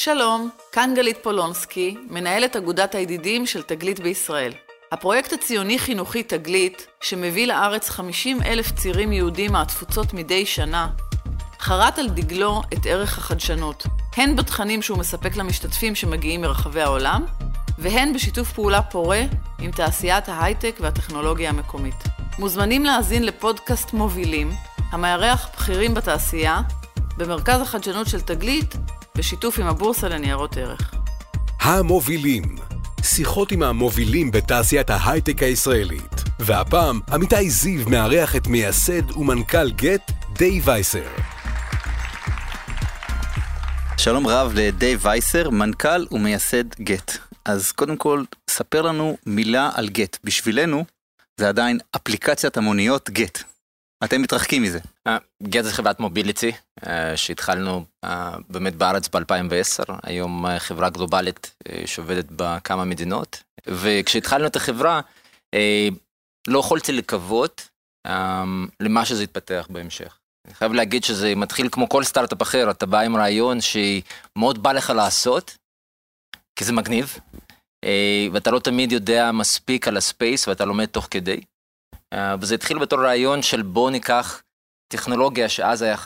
שלום, כאן גלית פולונסקי, מנהלת אגודת הידידים של תגלית בישראל. הפרויקט הציוני-חינוכי תגלית, שמביא לארץ 50 אלף צעירים יהודים מהתפוצות מדי שנה, חרת על דגלו את ערך החדשנות, הן בתכנים שהוא מספק למשתתפים שמגיעים מרחבי העולם, והן בשיתוף פעולה פורה עם תעשיית ההייטק והטכנולוגיה המקומית. מוזמנים להאזין לפודקאסט מובילים, המארח בכירים בתעשייה, במרכז החדשנות של תגלית, בשיתוף עם הבורסה לניירות ערך. המובילים, שיחות עם המובילים בתעשיית ההייטק הישראלית. והפעם, עמיתי זיו מארח את מייסד ומנכ"ל גט, די וייסר. שלום רב לדייב וייסר, מנכ"ל ומייסד גט. אז קודם כל, ספר לנו מילה על גט. בשבילנו, זה עדיין אפליקציית המוניות גט. אתם מתרחקים מזה. גט זה חברת מוביליטי אה, שהתחלנו אה, באמת בארץ ב-2010, היום אה, חברה גלובלית שעובדת בכמה מדינות, וכשהתחלנו את החברה לא יכולתי לקוות למה שזה יתפתח בהמשך. אני חייב להגיד שזה מתחיל כמו כל סטארט-אפ אחר, אתה בא עם רעיון שמאוד בא לך לעשות, כי זה מגניב, ואתה לא תמיד יודע מספיק על הספייס ואתה לומד תוך כדי. וזה התחיל בתור רעיון של בוא ניקח טכנולוגיה שאז היה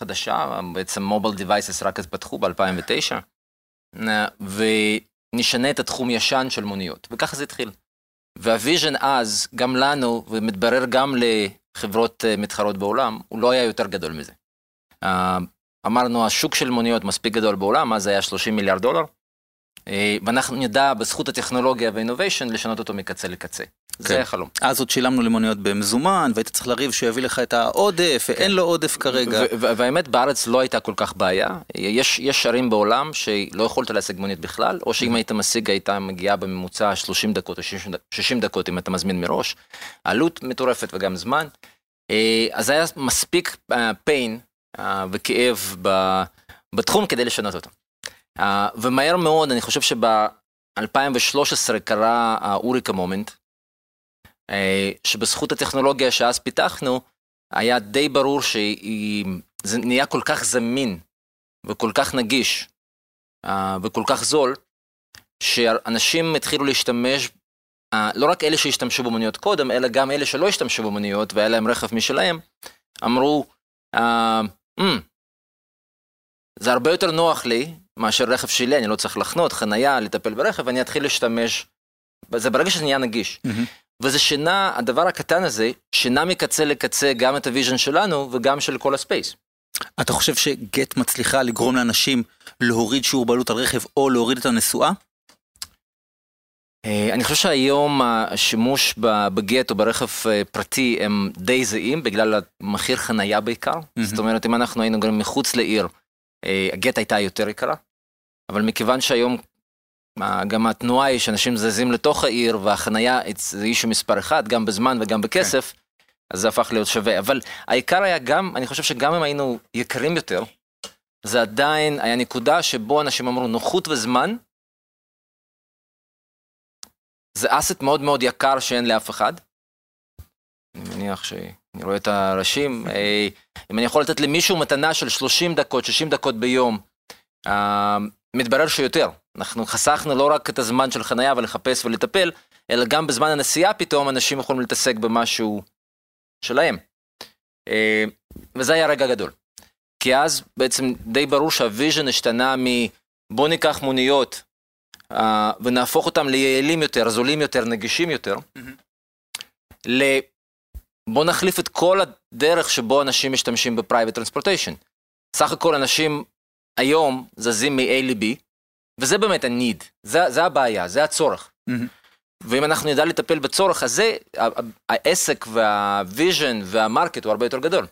חדשה, בעצם mobile devices רק אז פתחו ב-2009, ונשנה את התחום ישן של מוניות, וככה זה התחיל. וה vision אז, גם לנו, ומתברר גם לחברות אה, מתחרות בעולם, הוא לא היה יותר גדול מזה. אמרנו, השוק של מוניות מספיק גדול בעולם, אז היה 30 מיליארד דולר, אה, ואנחנו נדע בזכות הטכנולוגיה וה innovation לשנות אותו מקצה לקצה. כן. זה החלום. אז עוד שילמנו למוניות במזומן, והיית צריך לריב שיביא לך את העודף, ואין לו עודף כרגע. והאמת בארץ לא הייתה כל כך בעיה. יש, יש ערים בעולם שלא יכולת להשיג מונית בכלל, או שאם היית משיג הייתה מגיעה בממוצע 30 דקות או 60 דקות אם אתה מזמין מראש. עלות מטורפת וגם זמן. אה, אז היה מספיק pain אה, וכאב בתחום כדי לשנות אותו. ומהר מאוד, אני חושב שב-2013 קרה האוריקה מומנט, אה, שבזכות הטכנולוגיה שאז פיתחנו, היה די ברור שזה נהיה כל כך זמין וכל כך נגיש אה, וכל כך זול, שאנשים התחילו להשתמש, אה, לא רק אלה שהשתמשו במוניות קודם, אלא גם אלה שלא השתמשו במוניות והיה להם רכב משלהם, אמרו, mm, זה הרבה יותר נוח לי מאשר רכב שלי, אני לא צריך לחנות, חנייה, לטפל ברכב, אני אתחיל להשתמש, זה ברגע שזה נהיה נגיש. Mm-hmm. וזה שינה, הדבר הקטן הזה, שינה מקצה לקצה גם את ה vision שלנו וגם של כל ה space. אתה חושב שגט מצליחה לגרום לאנשים להוריד שיעור בעלות על רכב או להוריד את הנסועה? אה, אני חושב שהיום השימוש בגט או ברכב אה, פרטי הם די זהים בגלל המחיר חנייה בעיקר. Mm-hmm. זאת אומרת, אם אנחנו היינו גרים מחוץ לעיר, הגט הייתה יותר יקרה. אבל מכיוון שהיום גם התנועה היא שאנשים זזים לתוך העיר והחנייה זה אישו מספר אחד, גם בזמן וגם בכסף, כן. אז זה הפך להיות שווה. אבל העיקר היה גם, אני חושב שגם אם היינו יקרים יותר, זה עדיין היה נקודה שבו אנשים אמרו נוחות וזמן, זה אסט מאוד מאוד יקר שאין לאף אחד. אני מניח שאני רואה את הראשים. אה, אם אני יכול לתת למישהו מתנה של 30 דקות, 60 דקות ביום, אה, מתברר שיותר. אנחנו חסכנו לא רק את הזמן של חנייה ולחפש ולטפל, אלא גם בזמן הנסיעה פתאום אנשים יכולים להתעסק במשהו שלהם. אה, וזה היה רגע גדול. כי אז בעצם די ברור שהוויז'ן השתנה מבוא ניקח מוניות אה, ונהפוך אותם ליעילים יותר, זולים יותר, נגישים יותר, mm-hmm. לבוא נחליף את כל הדרך שבו אנשים משתמשים ב private transportation. סך הכל אנשים היום זזים מ-A ל-B, וזה באמת ה-need, זה, זה הבעיה, זה הצורך. Mm-hmm. ואם אנחנו נדע לטפל בצורך הזה, העסק וה vision וה market הוא הרבה יותר גדול.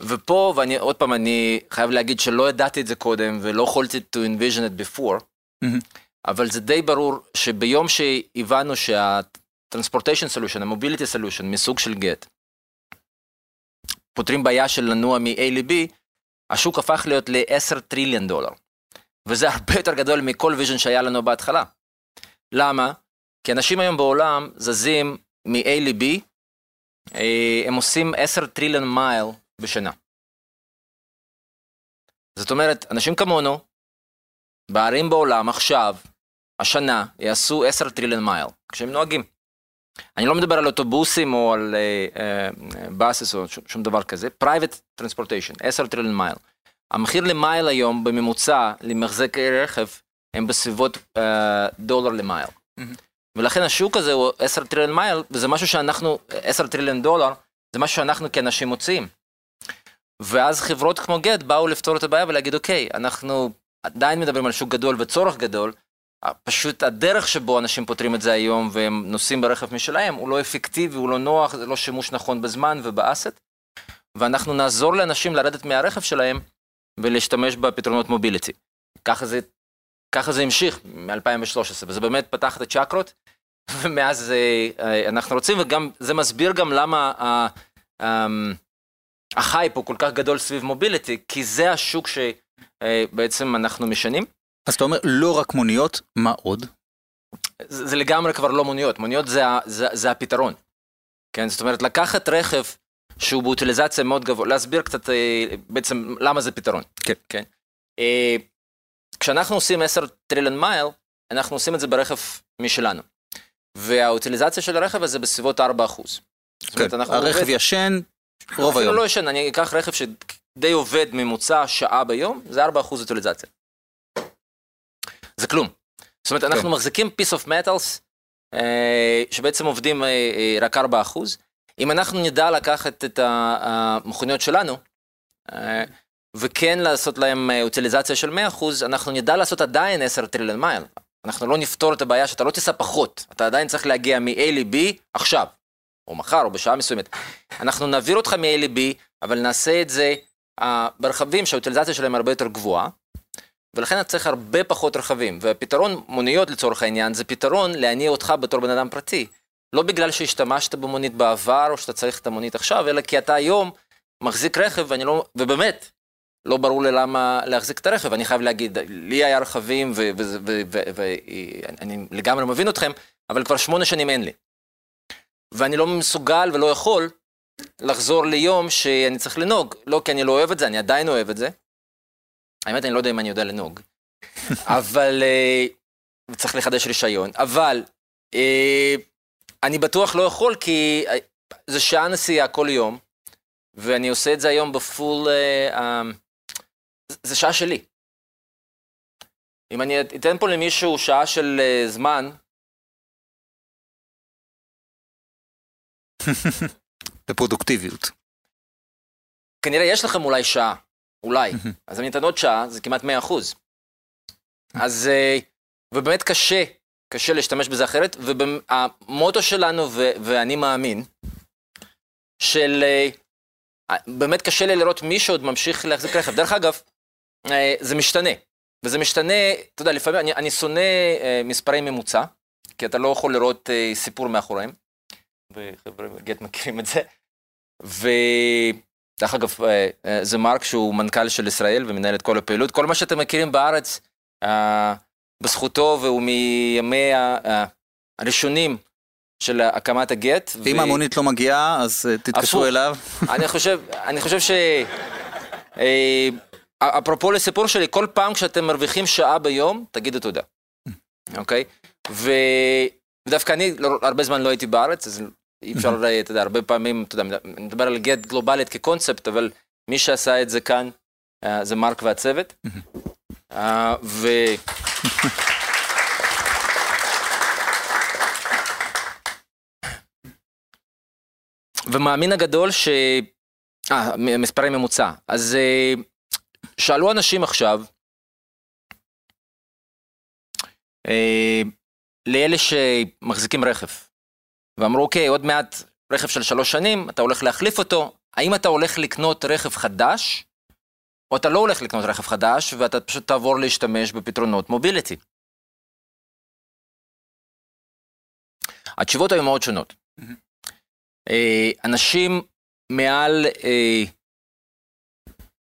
ופה, ואני עוד פעם, אני חייב להגיד שלא ידעתי את זה קודם ולא יכולתי to envision it before, mm-hmm. אבל זה די ברור שביום שהבנו שה-transportation solution, ה-mobility מסוג של גט, פותרים בעיה של לנוע מ-A ל-B, השוק הפך להיות ל-10 טריליון דולר. וזה הרבה יותר גדול מכל vision שהיה לנו בהתחלה. למה? כי אנשים היום בעולם זזים מ-A ל-B, אה, הם עושים 10 טריליון מייל בשנה. זאת אומרת, אנשים כמונו, בערים בעולם עכשיו, השנה, יעשו 10 טריליון מייל, כשהם נוהגים. אני לא מדבר על אוטובוסים או על buses uh, uh, או שום, שום דבר כזה, private transportation, 10 טריליון מייל. המחיר למייל היום בממוצע למחזיק רכב הם בסביבות uh, דולר למייל. Mm-hmm. ולכן השוק הזה הוא 10 טריליון מייל, וזה משהו שאנחנו, 10 טריליון דולר, זה משהו שאנחנו כאנשים מוצאים. ואז חברות כמו גט באו לפתור את הבעיה ולהגיד, אוקיי, אנחנו עדיין מדברים על שוק גדול וצורך גדול, פשוט הדרך שבו אנשים פותרים את זה היום והם נוסעים ברכב משלהם, הוא לא אפקטיבי, הוא לא נוח, זה לא שימוש נכון בזמן ובאסט, ואנחנו נעזור לאנשים לרדת מהרכב שלהם ולהשתמש בפתרונות מוביליטי. ככה זה, ככה זה המשיך מ-2013, וזה באמת פתח את הצ'קרות, ומאז אה, אנחנו רוצים, וגם זה מסביר גם למה אמ, החייפ הוא כל כך גדול סביב מוביליטי, כי זה השוק שבעצם אנחנו משנים. אז אתה אומר לא רק מוניות, מה עוד? זה, זה לגמרי כבר לא מוניות, מוניות זה, זה, זה הפתרון. כן, זאת אומרת לקחת רכב שהוא באוטיליזציה מאוד גבוה, להסביר קצת אה, בעצם למה זה פתרון. כן. כן. אה, כשאנחנו עושים 10 טריליון מייל, אנחנו עושים את זה ברכב משלנו. והאוטיליזציה של הרכב הזה בסביבות 4 אחוז. כן, הרכב עובד... ישן רוב היום. אפילו לא ישן, אני אקח רכב שדי עובד ממוצע שעה ביום, זה 4 אחוז אוטיליזציה. זה כלום. זאת אומרת, אנחנו כן. מחזיקים piece of metals, אה, שבעצם עובדים אה, אה, רק 4 אחוז. אם אנחנו נדע לקחת את המכוניות שלנו, וכן לעשות להם אוטיליזציה של 100 אחוז, אנחנו נדע לעשות עדיין 10 טריליון מייל. אנחנו לא נפתור את הבעיה שאתה לא תיסע פחות, אתה עדיין צריך להגיע מ-A ל-B עכשיו, או מחר, או בשעה מסוימת. אנחנו נעביר אותך מ-A ל-B, אבל נעשה את זה ברכבים שהאוטיליזציה שלהם הרבה יותר גבוהה, ולכן אתה צריך הרבה פחות רכבים. והפתרון מוניות לצורך העניין זה פתרון להניע אותך בתור בן אדם פרטי. לא בגלל שהשתמשת במונית בעבר או שאתה צריך את המונית עכשיו, אלא כי אתה היום מחזיק רכב ואני לא, ובאמת, לא ברור לי למה להחזיק את הרכב. אני חייב להגיד, לי היה רכבים ואני לגמרי מבין אתכם, אבל כבר שמונה שנים אין לי. ואני לא מסוגל ולא יכול לחזור ליום שאני צריך לנהוג. לא כי אני לא אוהב את זה, אני עדיין אוהב את זה. האמת, אני לא יודע אם אני יודע לנהוג. אבל... אה, צריך לחדש רישיון. אבל אה, אני בטוח לא יכול, כי אה, זה שעה נסיעה כל יום, ואני עושה את זה היום בפול... זה שעה שלי. אם אני אתן פה למישהו שעה של זמן... בפרודוקטיביות. כנראה יש לכם אולי שעה. אולי. אז אני אתן עוד שעה, זה כמעט 100 אחוז. אז, אה, ובאמת קשה, קשה להשתמש בזה אחרת, והמוטו שלנו, ו- ואני מאמין, של... אה, באמת קשה לי לראות מי שעוד ממשיך להחזיק רכב. דרך אגב, אה, זה משתנה. וזה משתנה, אתה יודע, לפעמים אני, אני שונא מספרי ממוצע, כי אתה לא יכול לראות סיפור מאחוריהם, וחבר'ה גט מכירים את זה. ו... דרך אגב, אה, אה, זה מרק שהוא מנכ"ל של ישראל ומנהל את כל הפעילות. כל מה שאתם מכירים בארץ, אה, בזכותו והוא מימי הראשונים של הקמת הגט. ואם המונית לא מגיעה, אז תתקשרו אליו. אני חושב, אני חושב ש... אפרופו לסיפור שלי, כל פעם כשאתם מרוויחים שעה ביום, תגידו תודה, אוקיי? ודווקא אני לא, הרבה זמן לא הייתי בארץ, אז אי אפשר, אתה יודע, הרבה פעמים, אתה יודע, מדבר על גט גלובלית כקונספט, אבל מי שעשה את זה כאן אה, זה מרק והצוות. אה, ו... ומאמין הגדול ש... אה, מספרי ממוצע. אז אה, שאלו אנשים עכשיו, לאלה שמחזיקים רכב, ואמרו, אוקיי, עוד מעט רכב של שלוש שנים, אתה הולך להחליף אותו, האם אתה הולך לקנות רכב חדש, או אתה לא הולך לקנות רכב חדש, ואתה פשוט תעבור להשתמש בפתרונות מוביליטי. התשובות היו מאוד שונות. אה, אנשים מעל, אה,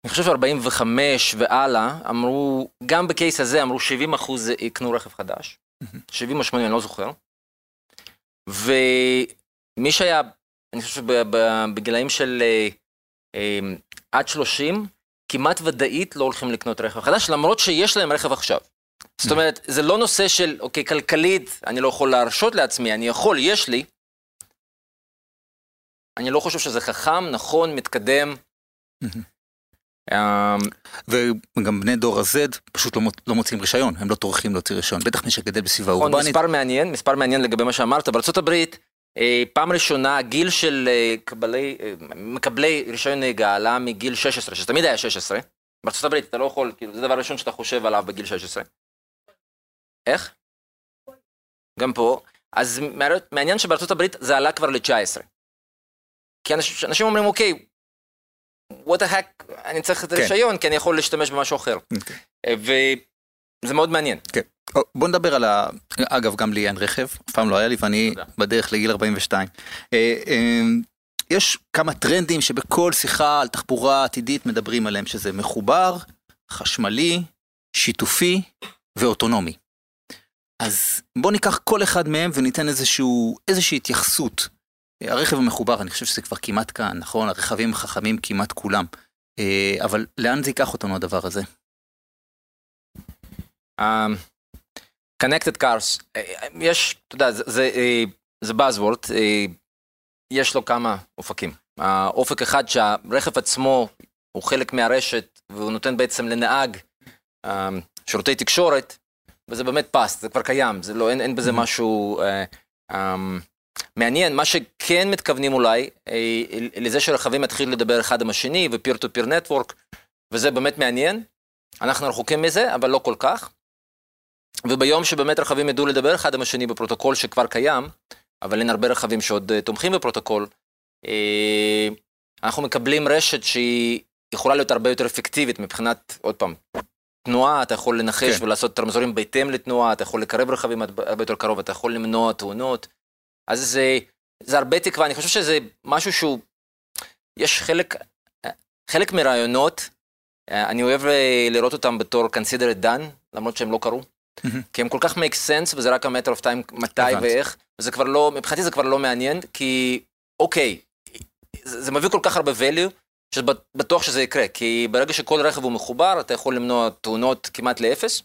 אני חושב 45 והלאה, אמרו, גם בקייס הזה אמרו 70 אחוז יקנו רכב חדש, 70 או 80, אני לא זוכר. ומי שהיה, אני חושב שבגילאים של אה, אה, עד 30, כמעט ודאית לא הולכים לקנות רכב חדש, למרות שיש להם רכב עכשיו. זאת אומרת, זה לא נושא של, אוקיי, כלכלית, אני לא יכול להרשות לעצמי, אני יכול, יש לי. אני לא חושב שזה חכם, נכון, מתקדם. אמ, וגם בני דור ה-Z פשוט לא, לא מוצאים רישיון, הם לא טורחים להוציא רישיון, בטח מי שגדל בסביבה נכון, אורבנית. מספר מעניין, מספר מעניין לגבי מה שאמרת, בארה"ב אה, פעם ראשונה הגיל של אה, קבלי, אה, מקבלי רישיון נהיגה עלה מגיל 16, שזה תמיד היה 16. בארה"ב אתה לא יכול, כאילו, זה דבר ראשון שאתה חושב עליו בגיל 16. איך? גם פה. אז מעניין שבארצות הברית זה עלה כבר ל-19. כי אנשים, אנשים אומרים, אוקיי, what the heck, אני צריך את כן. הרישיון, כן. כי אני יכול להשתמש במשהו אחר. Okay. אוקיי. וזה מאוד מעניין. כן. Okay. בוא נדבר על ה... אגב, גם לי אין רכב, אף פעם לא היה לי, ואני תודה. בדרך לגיל 42. אה, אה, יש כמה טרנדים שבכל שיחה על תחבורה עתידית מדברים עליהם, שזה מחובר, חשמלי, שיתופי ואוטונומי. אז בוא ניקח כל אחד מהם וניתן איזשהו, איזושהי התייחסות. הרכב המחובר, אני חושב שזה כבר כמעט כאן, נכון? הרכבים החכמים כמעט כולם. אה, אבל לאן זה ייקח אותנו הדבר הזה? Um, connected cars, אה, יש, אתה יודע, זה, זה, אה, זה buzzword, יש לו כמה אופקים. האופק אחד שהרכב עצמו הוא חלק מהרשת והוא נותן בעצם לנהג שירותי תקשורת, וזה באמת פס, זה כבר קיים, זה לא, אין, אין בזה משהו אה, אה, מעניין. מה שכן מתכוונים אולי, אה, לזה שרכבים יתחילו לדבר אחד עם השני ו-peer to peer network, וזה באמת מעניין. אנחנו רחוקים מזה, אבל לא כל כך. וביום שבאמת רכבים ידעו לדבר אחד עם השני בפרוטוקול שכבר קיים, אבל אין הרבה רכבים שעוד uh, תומכים בפרוטוקול, uh, אנחנו מקבלים רשת שהיא יכולה להיות הרבה יותר אפקטיבית מבחינת, עוד פעם, תנועה, אתה יכול לנחש כן. ולעשות את הרמזורים בהתאם לתנועה, אתה יכול לקרב רכבים הרבה יותר קרוב, אתה יכול למנוע תאונות. אז זה, זה הרבה תקווה, אני חושב שזה משהו שהוא, יש חלק, חלק מרעיונות, אני אוהב לראות אותם בתור consider it done, למרות שהם לא קרו. כי הם כל כך make sense, וזה רק ה-matter of time, מתי ואיך, וזה כבר לא, מבחינתי זה כבר לא מעניין, כי אוקיי, זה, זה מביא כל כך הרבה value, שבטוח שזה יקרה, כי ברגע שכל רכב הוא מחובר, אתה יכול למנוע תאונות כמעט לאפס.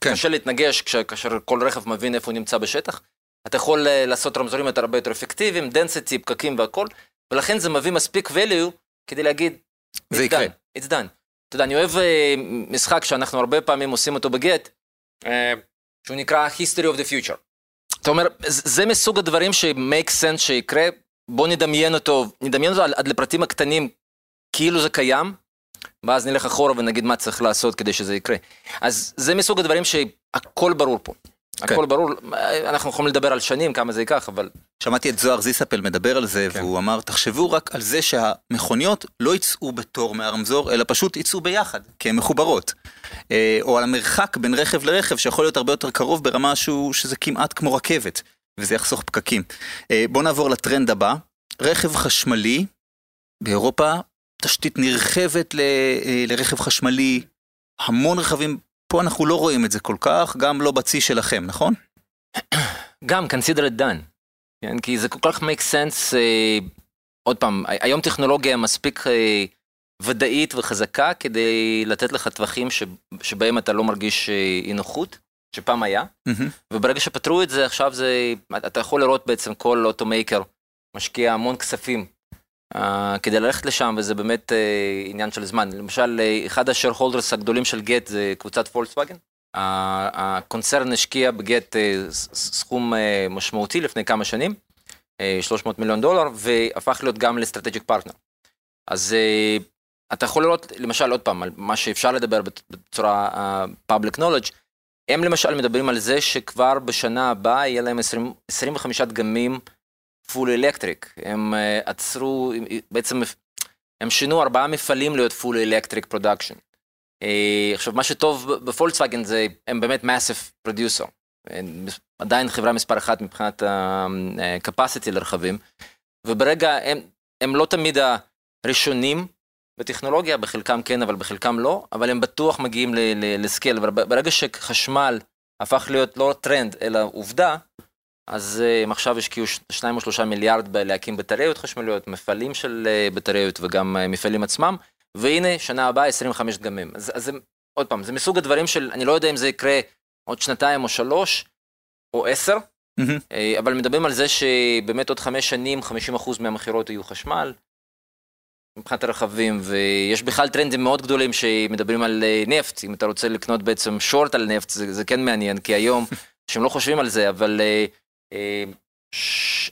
כן. קשה להתנגש כאשר כל רכב מבין איפה הוא נמצא בשטח. אתה יכול אה, לעשות רמזורים יותר הרבה יותר אפקטיביים, density, פקקים והכל, ולכן זה מביא מספיק value כדי להגיד, זה יקרה. Done, it's done. אתה יודע, אני אוהב uh, משחק שאנחנו הרבה פעמים עושים אותו בגט, uh, שהוא נקרא History of the Future. אתה אומר, זה מסוג הדברים ש-make sense שיקרה בוא נדמיין אותו, נדמיין אותו עד לפרטים הקטנים, כאילו זה קיים, ואז נלך אחורה ונגיד מה צריך לעשות כדי שזה יקרה. אז זה מסוג הדברים שהכל ברור פה. כן. הכל ברור, אנחנו יכולים לדבר על שנים כמה זה ייקח, אבל... שמעתי את זוהר זיסאפל מדבר על זה, כן. והוא אמר, תחשבו רק על זה שהמכוניות לא יצאו בתור מהרמזור, אלא פשוט יצאו ביחד, כי הן מחוברות. אה, או על המרחק בין רכב לרכב, שיכול להיות הרבה יותר קרוב ברמה שהוא, שזה כמעט כמו רכבת. וזה יחסוך פקקים. אה, בואו נעבור לטרנד הבא, רכב חשמלי, באירופה תשתית נרחבת ל, אה, לרכב חשמלי, המון רכבים, פה אנחנו לא רואים את זה כל כך, גם לא בצי שלכם, נכון? גם, consider it done. כן, כי זה כל כך make sense, אה, עוד פעם, היום טכנולוגיה מספיק אה, ודאית וחזקה כדי לתת לך טווחים ש, שבהם אתה לא מרגיש אה, אי נוחות. שפעם היה, mm-hmm. וברגע שפתרו את זה עכשיו זה, אתה יכול לראות בעצם כל אוטומייקר משקיע המון כספים uh, כדי ללכת לשם וזה באמת uh, עניין של זמן. למשל, uh, אחד ה shareholders הגדולים של גט זה קבוצת פולקסווגן. הקונצרן השקיע בגט סכום משמעותי לפני כמה שנים, uh, 300 מיליון דולר, והפך להיות גם ל strategic partner. אז אתה יכול לראות, למשל, עוד פעם, על מה שאפשר לדבר בצורה public knowledge, הם למשל מדברים על זה שכבר בשנה הבאה יהיה להם 20, 25 דגמים full electric. הם uh, עצרו, בעצם הם שינו ארבעה מפעלים להיות full electric production. עכשיו, מה שטוב בפולקסווגן זה, הם באמת massive producer. עדיין חברה מספר אחת מבחינת ה-capacity אה, לרכבים, וברגע, הם, הם לא תמיד הראשונים בטכנולוגיה, בחלקם כן, אבל בחלקם לא, אבל הם בטוח מגיעים ל scale, ברגע שחשמל הפך להיות לא טרנד, אלא עובדה, אז אה, הם עכשיו השקיעו שניים או שלושה מיליארד בלהקים בטריות חשמליות, מפעלים של אה, בטריות וגם אה, מפעלים עצמם, והנה, שנה הבאה 25 דגמים. אז, אז עוד פעם, זה מסוג הדברים של, אני לא יודע אם זה יקרה עוד שנתיים או שלוש, או עשר. אה, אבל מדברים על זה שבאמת עוד חמש שנים 50% מהמכירות יהיו חשמל. מבחינת הרכבים, ויש בכלל טרנדים מאוד גדולים שמדברים על נפט, אם אתה רוצה לקנות בעצם שורט על נפט, זה, זה כן מעניין, כי היום, שהם לא חושבים על זה, אבל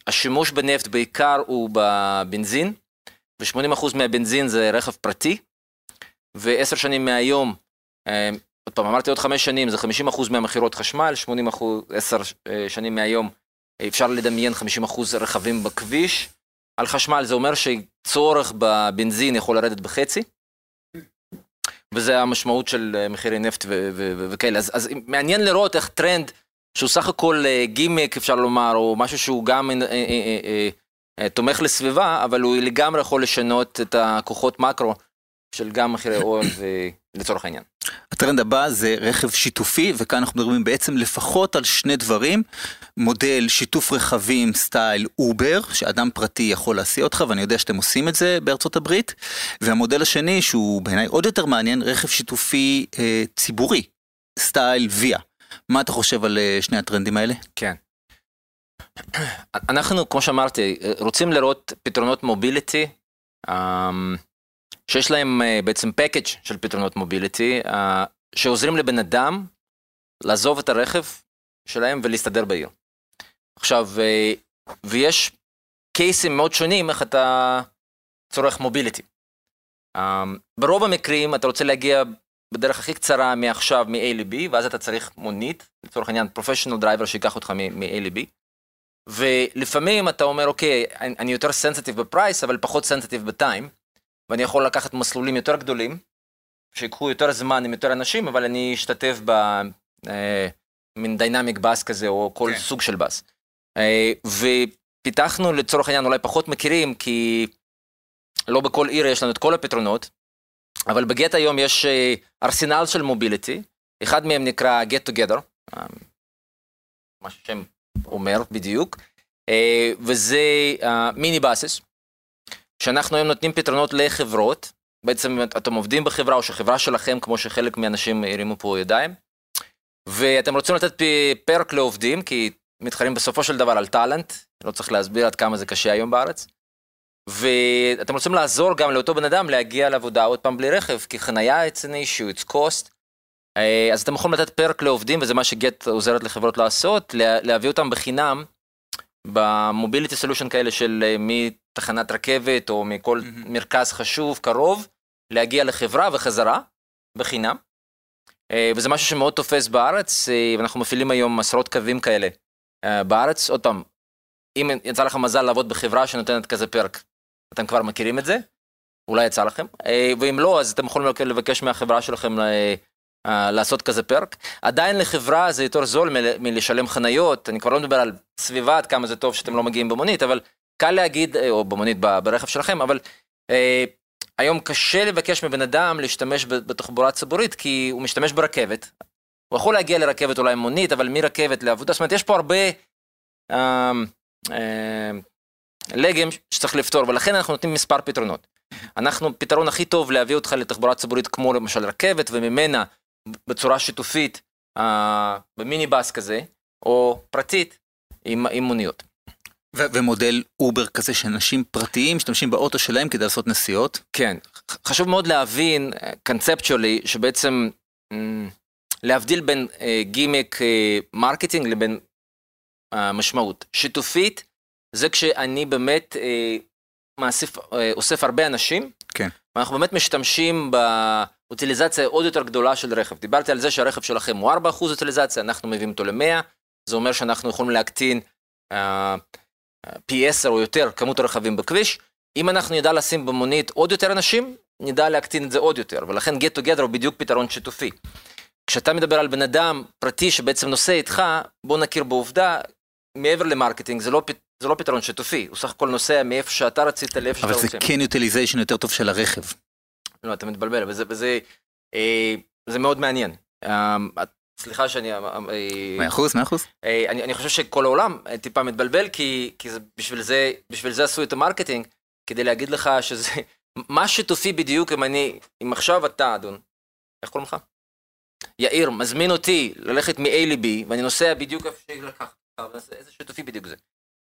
השימוש בנפט בעיקר הוא בבנזין, ו-80% מהבנזין זה רכב פרטי, ועשר שנים מהיום, אה, עוד פעם, אמרתי עוד חמש שנים, זה 50% מהמכירות חשמל, 80%, עשר אה, שנים מהיום, אה, אפשר לדמיין 50% רכבים בכביש. על חשמל זה אומר שצורך בבנזין יכול לרדת בחצי, וזה המשמעות של אה, מחירי נפט וכאלה. אז, אז מעניין לראות איך טרנד, שהוא סך הכל אה, גימיק אפשר לומר, או משהו שהוא גם אה, אה, תומך לסביבה, אבל הוא לגמרי יכול לשנות את הכוחות מקרו של גם מחירי אויל לצורך העניין. הטרנד הבא זה רכב שיתופי, וכאן אנחנו מדברים בעצם לפחות על שני דברים. מודל שיתוף רכבים סטייל אובר, שאדם פרטי יכול להסיע אותך, ואני יודע שאתם עושים את זה בארצות הברית. והמודל השני, שהוא בעיניי עוד יותר מעניין, רכב שיתופי אה, ציבורי, סטייל ויה. מה אתה חושב על אה, שני הטרנדים האלה? כן. אנחנו, כמו שאמרתי, רוצים לראות פתרונות מוביליטי, אמ, שיש להם אה, בעצם פקאג' של פתרונות מוביליטי, אה, שעוזרים לבן אדם לעזוב את הרכב שלהם ולהסתדר בעיר. עכשיו, ויש קייסים מאוד שונים איך אתה צורך מוביליטי. אמ, ברוב המקרים אתה רוצה להגיע בדרך הכי קצרה מעכשיו מ-A ל-B, ואז אתה צריך מונית, לצורך העניין professional driver שיקח אותך מ-A ל-B. ולפעמים אתה אומר, אוקיי, אני אני יותר sensitive ב price, אבל פחות sensitive ב time, ואני יכול לקחת מסלולים יותר גדולים, שיקחו יותר זמן עם יותר אנשים, אבל אני אשתתף במין dynamic bus כזה, או כל כן. סוג של bus. אה, ופיתחנו לצורך העניין, אולי פחות מכירים, כי לא בכל עיר יש לנו את כל הפתרונות, אבל בגט היום יש אה, ארסנל של מוביליטי, אחד מהם נקרא Get Together, אה, מה שהשם אומר בדיוק, אה, וזה מיני בסס, שאנחנו היום נותנים פתרונות לחברות, בעצם אתם עובדים בחברה או שחברה שלכם, כמו שחלק מהאנשים הרימו פה ידיים, ואתם רוצים לתת פרק לעובדים, כי מתחרים בסופו של דבר על טאלנט, לא צריך להסביר עד כמה זה קשה היום בארץ. ואתם רוצים לעזור גם לאותו בן אדם להגיע לעבודה עוד פעם בלי רכב, כי חנייה it's an issue, it's cost. אה, אז אתם יכולים לתת פרק לעובדים, וזה מה שגט עוזרת לחברות לעשות, לה- להביא אותם בחינם במוביליטי סולושן כאלה של אה, מתחנת רכבת או מכל מהמם. מרכז חשוב, קרוב, להגיע לחברה וחזרה בחינם. אה, וזה משהו שמאוד תופס בארץ, ואנחנו מפעילים היום עשרות קווים כאלה בארץ. עוד פעם, אם יצא לך מזל לעבוד בחברה שנותנת כזה פרק, אתם כבר מכירים את זה, אולי יצא לכם, אה, ואם לא, אז אתם יכולים לבקש מהחברה שלכם אה, אה, לעשות כזה פרק. עדיין לחברה זה יותר זול מל- מלשלם חניות, אני כבר לא מדבר על סביבה, עד כמה זה טוב שאתם לא מגיעים במונית, אבל קל להגיד, או במונית ברכב שלכם, אבל אה, היום קשה לבקש מבן אדם להשתמש בתחבורה ציבורית, כי הוא משתמש ברכבת. הוא יכול להגיע לרכבת אולי מונית, אבל מרכבת לעבודה, זאת אומרת, יש פה הרבה אה, אה, לגם שצריך לפתור, ולכן אנחנו נותנים מספר פתרונות. אנחנו, פתרון הכי טוב להביא אותך לתחבורה ציבורית כמו למשל רכבת, וממנה בצורה שיתופית, אה, במיניבאס כזה, או פרטית, עם, עם מוניות. ו- ומודל אובר כזה שאנשים פרטיים משתמשים באוטו שלהם כדי לעשות נסיעות. כן, חשוב מאוד להבין, קונספטואלית, שבעצם מ, להבדיל בין אה, גימיק אה, marketing לבין אה, משמעות. שיתופית זה כשאני באמת אה, מאסף, אה, אוסף הרבה אנשים, כן. ואנחנו באמת משתמשים ב אוטיליזציה עוד יותר גדולה של רכב. דיברתי על זה שהרכב שלכם הוא 4% אוטיליזציה, אנחנו מביאים אותו ל-100, זה אומר שאנחנו יכולים להקטין אה, פי 10 או יותר כמות הרכבים בכביש. אם אנחנו נדע לשים במונית עוד יותר אנשים, נדע להקטין את זה עוד יותר, ולכן Get Together הוא בדיוק פתרון שיתופי. כשאתה מדבר על בן אדם פרטי שבעצם נוסע איתך, בוא נכיר בעובדה, מעבר ל marketing, זה לא, זה לא פתרון שיתופי, הוא סך הכל נוסע מאיפה שאתה רצית לאיפה שאתה אבל זה רוצה. כן utilization יותר טוב של הרכב. לא, אתה מתבלבל, וזה, וזה אה, זה מאוד מעניין. אה, סליחה שאני... אה, אה, מאה אחוז, מאה אחוז. אה, אני, אני חושב שכל העולם אה, טיפה מתבלבל, כי, כי זה, בשביל, זה, בשביל זה עשו את ה marketing, כדי להגיד לך שזה... מה שיתופי בדיוק אם אני... אם עכשיו אתה, אדון, איך קוראים לך? יאיר מזמין אותי ללכת מ-A ל-B, ואני נוסע בדיוק איפה שלקחת איזה שיתופי בדיוק זה.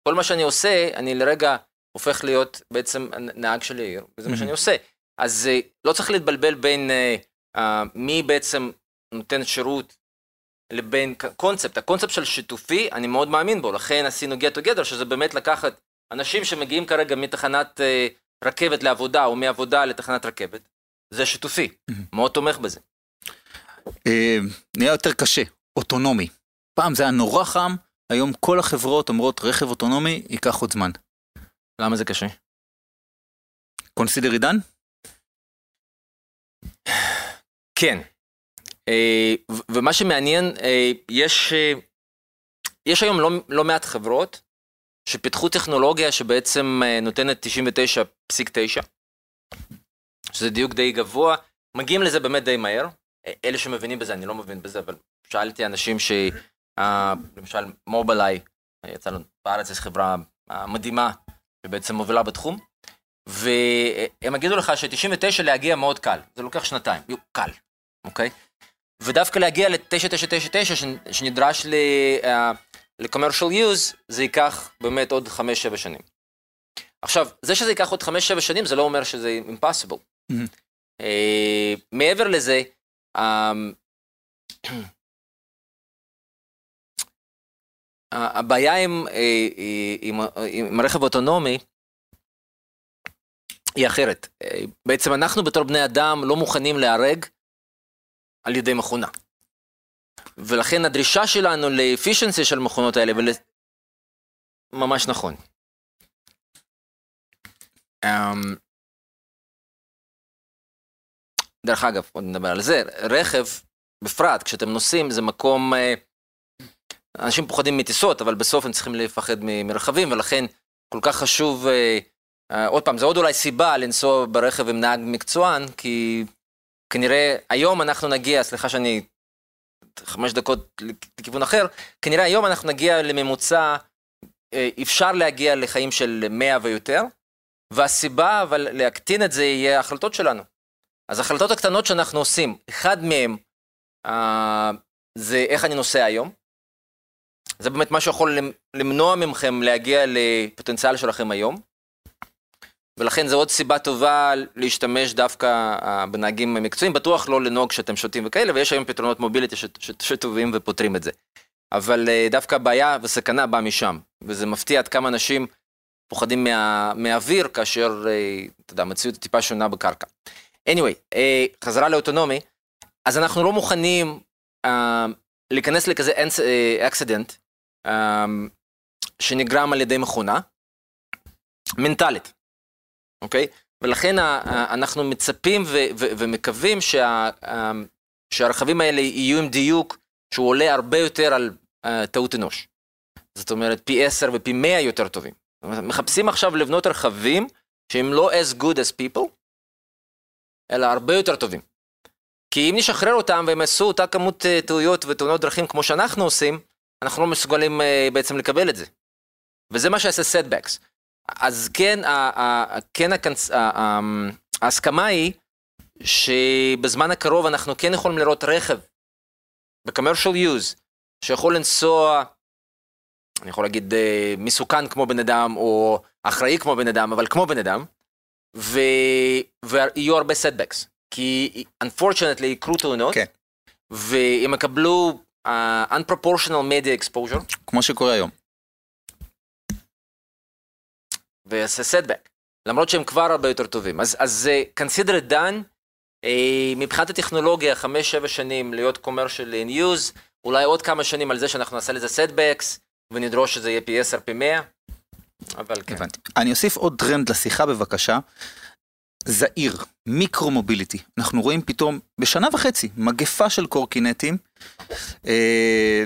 כל מה שאני עושה, אני לרגע הופך להיות בעצם נהג של יאיר, וזה מה שאני עושה. אז אה, לא צריך להתבלבל בין אה, מי בעצם נותן שירות לבין קונספט. הקונספט של שיתופי, אני מאוד מאמין בו, לכן עשינו get together, שזה באמת לקחת אנשים שמגיעים כרגע מתחנת אה, רכבת לעבודה, או מעבודה לתחנת רכבת, זה שיתופי, מאוד תומך בזה. נהיה יותר קשה, אוטונומי. פעם זה היה נורא חם, היום כל החברות אומרות רכב אוטונומי ייקח עוד זמן. למה זה קשה? קונסידר עידן? כן. אה, ומה שמעניין, אה, יש, אה, יש היום לא, לא מעט חברות שפיתחו טכנולוגיה שבעצם נותנת 99.9, שזה דיוק די גבוה, מגיעים לזה באמת די מהר. אלה שמבינים בזה, אני לא מבין בזה, אבל שאלתי אנשים ש... אה, למשל מובילאיי, יצא לנו בארץ יש חברה אה, מדהימה שבעצם מובילה בתחום, והם יגידו לך ש-99 להגיע מאוד קל, זה לוקח שנתיים, יו, קל, אוקיי? ודווקא להגיע ל-9999 שנדרש ל-commercial use, זה ייקח באמת עוד 5-7 שנים. עכשיו, זה שזה ייקח עוד 5-7 שנים, זה לא אומר שזה impossible. Mhm. אה, מעבר לזה, הבעיה עם, אה, אה, עם, עם הרכב האוטונומי היא אחרת. אה, בעצם אנחנו בתור בני אדם לא מוכנים להיהרג על ידי מכונה. ולכן הדרישה שלנו לאפישנסי של המכונות האלה, ול... ממש נכון. Um, דרך אגב, עוד נדבר על זה, רכב, בפרט, כשאתם נוסעים, זה מקום... Uh, אנשים פוחדים מטיסות, אבל בסוף הם צריכים לפחד מרכבים, ולכן כל כך חשוב, uh, uh, עוד פעם, זה עוד אולי סיבה לנסוע ברכב עם נהג מקצוען, כי כנראה היום אנחנו נגיע, סליחה שאני חמש דקות לכיוון אחר, כנראה היום אנחנו נגיע לממוצע, אה, אפשר להגיע לחיים של 100 ויותר, והסיבה אבל להקטין את זה יהיה ההחלטות שלנו. אז ההחלטות הקטנות שאנחנו עושים, אחד מהם אה, זה איך אני נוסע היום. זה באמת מה שיכול למנוע מכם להגיע לפוטנציאל שלכם היום. ולכן זו עוד סיבה טובה להשתמש דווקא uh, בנהגים מקצועיים, בטוח לא לנהוג כשאתם שותים וכאלה, ויש היום פתרונות מוביליטי שטובים ופותרים את זה. אבל uh, דווקא הבעיה וסכנה באה משם, וזה מפתיע עד כמה אנשים פוחדים מה, מהאוויר, כאשר, uh, אתה יודע, המציאות טיפה שונה בקרקע. anyway, חזרה לאוטונומי, אז אנחנו לא מוכנים להיכנס לכזה אקסידנט uh, שנגרם על ידי מכונה, מנטלית. אוקיי? ולכן אנחנו מצפים ומקווים שה, שהרכבים האלה יהיו עם דיוק שהוא עולה הרבה יותר על טעות אנוש. זאת אומרת, פי 10 ופי 100 יותר טובים. מחפשים עכשיו לבנות רכבים שהם לא as good as people, אלא הרבה יותר טובים. כי אם נשחרר אותם והם יעשו אותה כמות טעויות ותאונות דרכים כמו שאנחנו עושים, אנחנו לא מסוגלים בעצם לקבל את זה. וזה מה שיעשה setbacks. אז כן, כן ההסכמה היא שבזמן הקרוב אנחנו כן יכולים לראות רכב ב-commercial use שיכול לנסוע, אני יכול להגיד אה, מסוכן כמו בן אדם או אחראי כמו בן אדם, אבל כמו בן אדם. ויהיו הרבה setbacks, כי unfortunately יקרו תאונות, כן. והם יקבלו uh, unproportional media exposure. כמו שקורה היום. ויעשה setback, למרות שהם כבר הרבה יותר טובים. אז, אז uh, consider it done, uh, מבחינת הטכנולוגיה, חמש, שבע שנים להיות commercial in use, אולי עוד כמה שנים על זה שאנחנו נעשה לזה setbacks, ונדרוש שזה יהיה פי 10, פי 100, אבל כן. הבנתי. אני אוסיף עוד טרנד לשיחה בבקשה. זעיר, micro mobility. אנחנו רואים פתאום בשנה וחצי מגפה של קורקינטים. אה,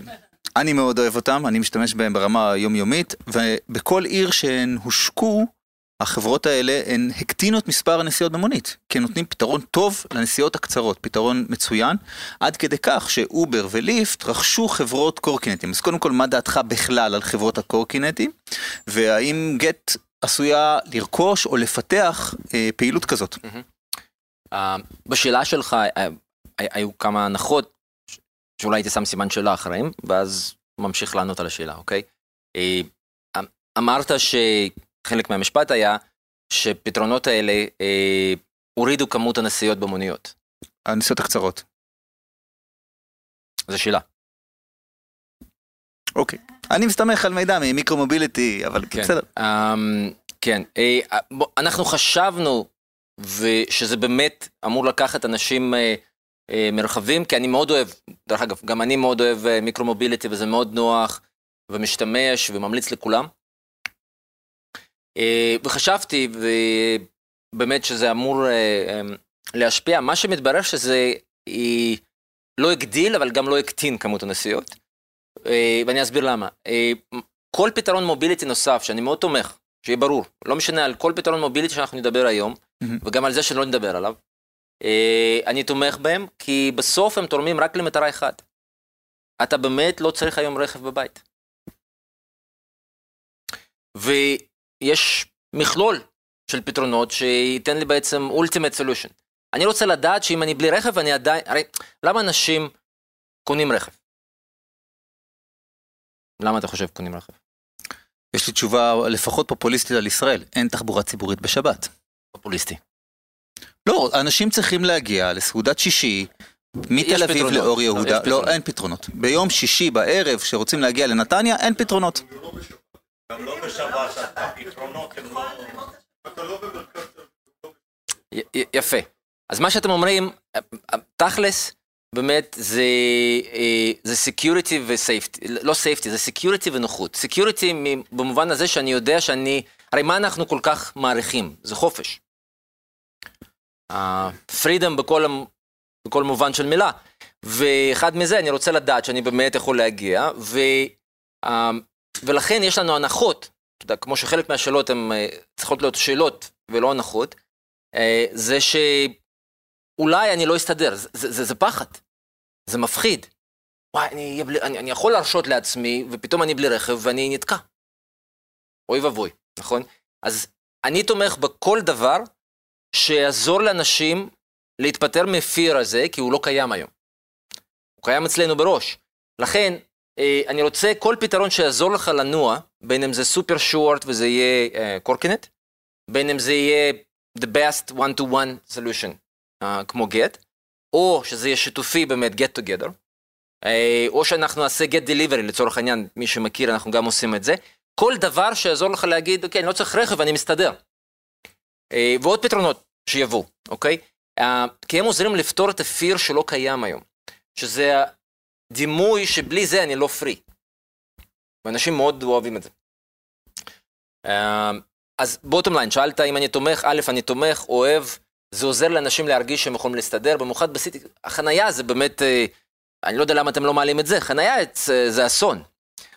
אני מאוד אוהב אותם, אני משתמש בהם ברמה היומיומית, ובכל עיר שהן הושקו, החברות האלה הן הקטינו את מספר הנסיעות במונית, כי הם נותנים פתרון טוב לנסיעות הקצרות, פתרון מצוין, עד כדי כך שאובר וליפט רכשו חברות קורקינטים. אז קודם כל, מה דעתך בכלל על חברות הקורקינטים, והאם גט עשויה לרכוש או לפתח אה, פעילות כזאת? Uh, בשאלה שלך uh, היו כמה הנחות שאולי הייתי שם סימן שאלה אחריהם, ואז ממשיך לענות על השאלה, אוקיי? אה, אמ- אמרת שחלק מהמשפט היה שפתרונות האלה אה, הורידו כמות הנסיעות במוניות. הנסיעות הקצרות. זו שאלה. אוקיי. אני מסתמך על מידע ממיקרו מוביליטי, אבל כן. בסדר. אמ, כן, אה, בוא, אנחנו חשבנו ושזה באמת אמור לקחת אנשים אה, אה, מרחבים, כי אני מאוד אוהב, דרך אגב, גם אני מאוד אוהב אה, מיקרו מוביליטי וזה מאוד נוח ומשתמש וממליץ לכולם. אה, וחשבתי, ובאמת שזה אמור אה, אה, להשפיע, מה שמתברר שזה היא לא הגדיל, אבל גם לא הקטין כמות הנסיעות. אה, ואני אסביר למה. אה, כל פתרון מוביליטי נוסף, שאני מאוד תומך, שיהיה ברור, לא משנה על כל פתרון מוביליטי שאנחנו נדבר היום. וגם על זה שלא נדבר עליו, אה, אני תומך בהם, כי בסוף הם תורמים רק למטרה אחת. אתה באמת לא צריך היום רכב בבית. ויש מכלול של פתרונות שייתן לי בעצם ultimate solution. אני רוצה לדעת שאם אני בלי רכב, אני עדיין... הרי למה אנשים קונים רכב? למה אתה חושב קונים רכב? יש לי תשובה לפחות פופוליסטית על ישראל, אין תחבורה ציבורית בשבת. פופוליסטי. לא, אנשים צריכים להגיע לסעודת שישי, מתל אביב פתרונות. לאור לא, יהודה, לא, פתרונות. אין פתרונות. ביום שישי בערב, שרוצים להגיע לנתניה, אין פתרונות. גם לא בשבת, הפתרונות הם לא... י- יפה. אז מה שאתם אומרים, אה, אה, תכלס, באמת זה, אה, זה security ו-safety, לא safety, זה security ונוחות. מ- במובן הזה שאני יודע שאני, הרי מה אנחנו כל כך מעריכים? זה חופש. אה, freedom בכל, בכל מובן של מילה. ואחד מזה, אני רוצה לדעת שאני באמת יכול להגיע, ו, אה, ולכן יש לנו הנחות, אתה יודע, כמו שחלק מהשאלות הן אה, צריכות להיות שאלות ולא הנחות, אה, זה שאולי אני לא אסתדר, זה, זה, זה, זה פחד, זה מפחיד. וואי, אני, בלי, אני, אני יכול להרשות לעצמי, ופתאום אני בלי רכב ואני נתקע. אוי ואבוי, נכון? אז אני תומך בכל דבר שיעזור לאנשים להתפטר מפיר הזה, כי הוא לא קיים היום. הוא קיים אצלנו בראש. לכן, אה, אני רוצה כל פתרון שיעזור לך לנוע, בין אם זה סופר שורט וזה יהיה אה, קורקינט, בין אם זה יהיה the best one-to-one solution, כמו get, או שזה יהיה שיתופי באמת get together, uh, או שאנחנו נעשה get delivery לצורך העניין, מי שמכיר אנחנו גם עושים את זה, כל דבר שיעזור לך להגיד, אוקיי, אני לא צריך רכב, אני מסתדר. Uh, ועוד פתרונות שיבואו, אוקיי? Uh, כי הם עוזרים לפתור את הפיר שלא קיים היום, שזה הדימוי שבלי זה אני לא פרי. ואנשים מאוד אוהבים את זה. Uh, אז בוטום ליין, שאלת אם אני תומך, א', אני תומך, אוהב, זה עוזר לאנשים להרגיש שהם יכולים להסתדר, במיוחד בסיטי, החנייה זה באמת, אה, אני לא יודע למה אתם לא מעלים את זה, חנייה זה, אסון.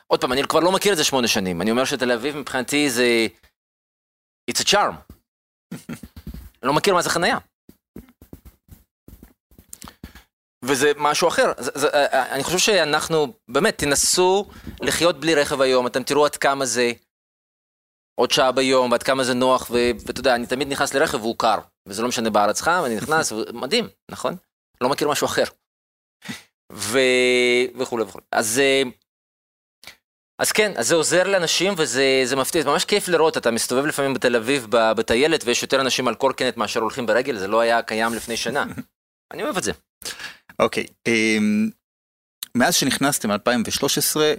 עוד פעם, אני כבר לא מכיר את זה שמונה שנים, אני אומר שתל אביב מבחינתי זה... It's a charm. אני לא מכיר מה זה חנייה. וזה משהו אחר. זה, זה, אה, אני חושב שאנחנו, באמת, תנסו לחיות בלי רכב היום, אתם תראו עד כמה זה עוד שעה ביום, ועד כמה זה נוח, ואתה יודע, אני תמיד נכנס לרכב והוא קר, וזה לא משנה בארץ חם, אני נכנס, מדהים, נכון? לא מכיר משהו אחר. ו... וכולי וכולי. אז, אה, אז כן, אז זה עוזר לאנשים וזה זה מפתיע, זה ממש כיף לראות, אתה מסתובב לפעמים בתל אביב בטיילת ויש יותר אנשים על קורקינט מאשר הולכים ברגל, זה לא היה קיים לפני שנה. אני אוהב את זה. אוקיי, אמ, מאז שנכנסתם 2013, עשר.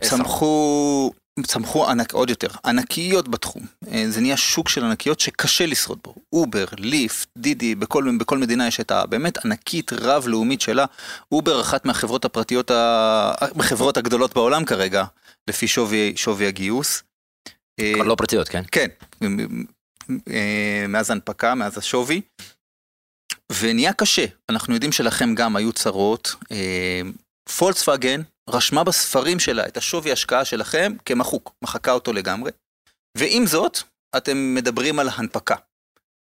צמחו, צמחו ענק, עוד יותר, ענקיות בתחום. אה, זה נהיה שוק של ענקיות שקשה לשרוד בו. אובר, ליפט, דידי, בכל, בכל מדינה יש את הבאמת ענקית רב-לאומית שלה. אובר אחת מהחברות הפרטיות, ה- החברות הגדולות בעולם כרגע, לפי שווי, שווי הגיוס. אה, כבר לא פרטיות, כן? כן, אה, מאז ההנפקה, מאז השווי. ונהיה קשה, אנחנו יודעים שלכם גם היו צרות. פולקסווגן רשמה בספרים שלה את השווי השקעה שלכם כמחוק, מחקה אותו לגמרי. ועם זאת, אתם מדברים על הנפקה.